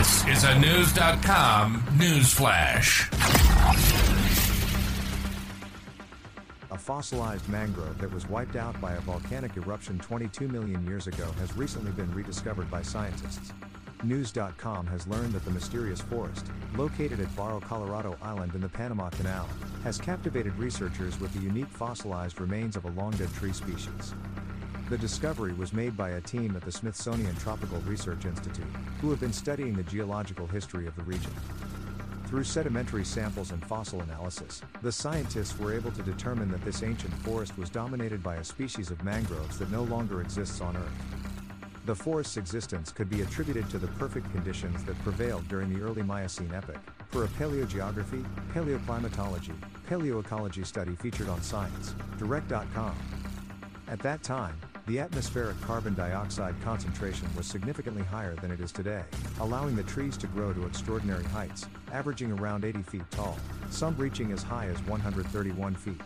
This is a News.com news flash. A fossilized mangrove that was wiped out by a volcanic eruption 22 million years ago has recently been rediscovered by scientists. News.com has learned that the mysterious forest, located at Barro Colorado Island in the Panama Canal, has captivated researchers with the unique fossilized remains of a long dead tree species. The discovery was made by a team at the Smithsonian Tropical Research Institute, who have been studying the geological history of the region. Through sedimentary samples and fossil analysis, the scientists were able to determine that this ancient forest was dominated by a species of mangroves that no longer exists on Earth. The forest's existence could be attributed to the perfect conditions that prevailed during the early Miocene epoch, for a paleogeography, paleoclimatology, paleoecology study featured on Science, Direct.com. At that time, the atmospheric carbon dioxide concentration was significantly higher than it is today, allowing the trees to grow to extraordinary heights, averaging around 80 feet tall, some reaching as high as 131 feet.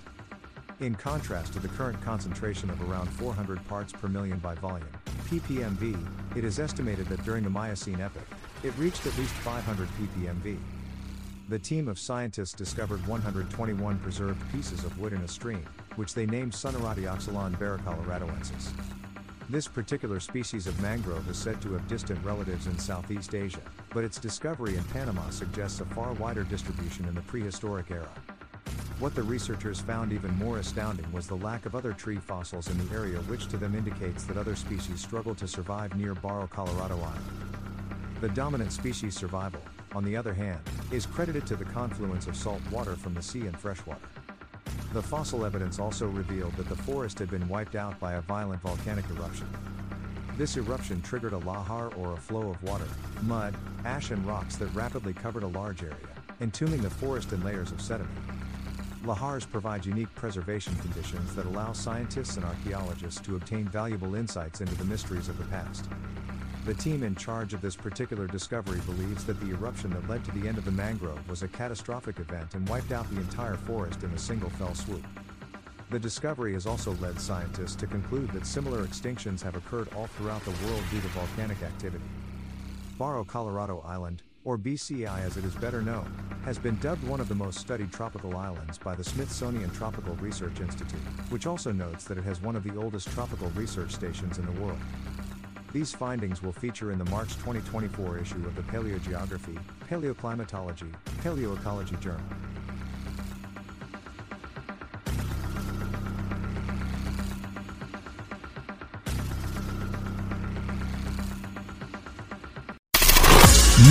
In contrast to the current concentration of around 400 parts per million by volume, ppmv, it is estimated that during the Miocene epoch, it reached at least 500 ppmv. The team of scientists discovered 121 preserved pieces of wood in a stream, which they named Sonneratioxylon barrocoloradoensis. This particular species of mangrove is said to have distant relatives in Southeast Asia, but its discovery in Panama suggests a far wider distribution in the prehistoric era. What the researchers found even more astounding was the lack of other tree fossils in the area, which to them indicates that other species struggle to survive near Barro Colorado Island. The dominant species survival, on the other hand, is credited to the confluence of salt water from the sea and freshwater. The fossil evidence also revealed that the forest had been wiped out by a violent volcanic eruption. This eruption triggered a lahar or a flow of water, mud, ash, and rocks that rapidly covered a large area, entombing the forest in layers of sediment. Lahars provide unique preservation conditions that allow scientists and archaeologists to obtain valuable insights into the mysteries of the past. The team in charge of this particular discovery believes that the eruption that led to the end of the mangrove was a catastrophic event and wiped out the entire forest in a single fell swoop. The discovery has also led scientists to conclude that similar extinctions have occurred all throughout the world due to volcanic activity. Barro Colorado Island, or BCI as it is better known, has been dubbed one of the most studied tropical islands by the Smithsonian Tropical Research Institute, which also notes that it has one of the oldest tropical research stations in the world. These findings will feature in the March 2024 issue of the Paleogeography, Paleoclimatology, Paleoecology Journal.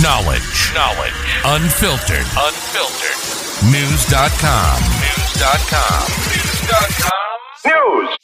Knowledge. Knowledge. Unfiltered. Unfiltered. News.com. News.com. News.com. News.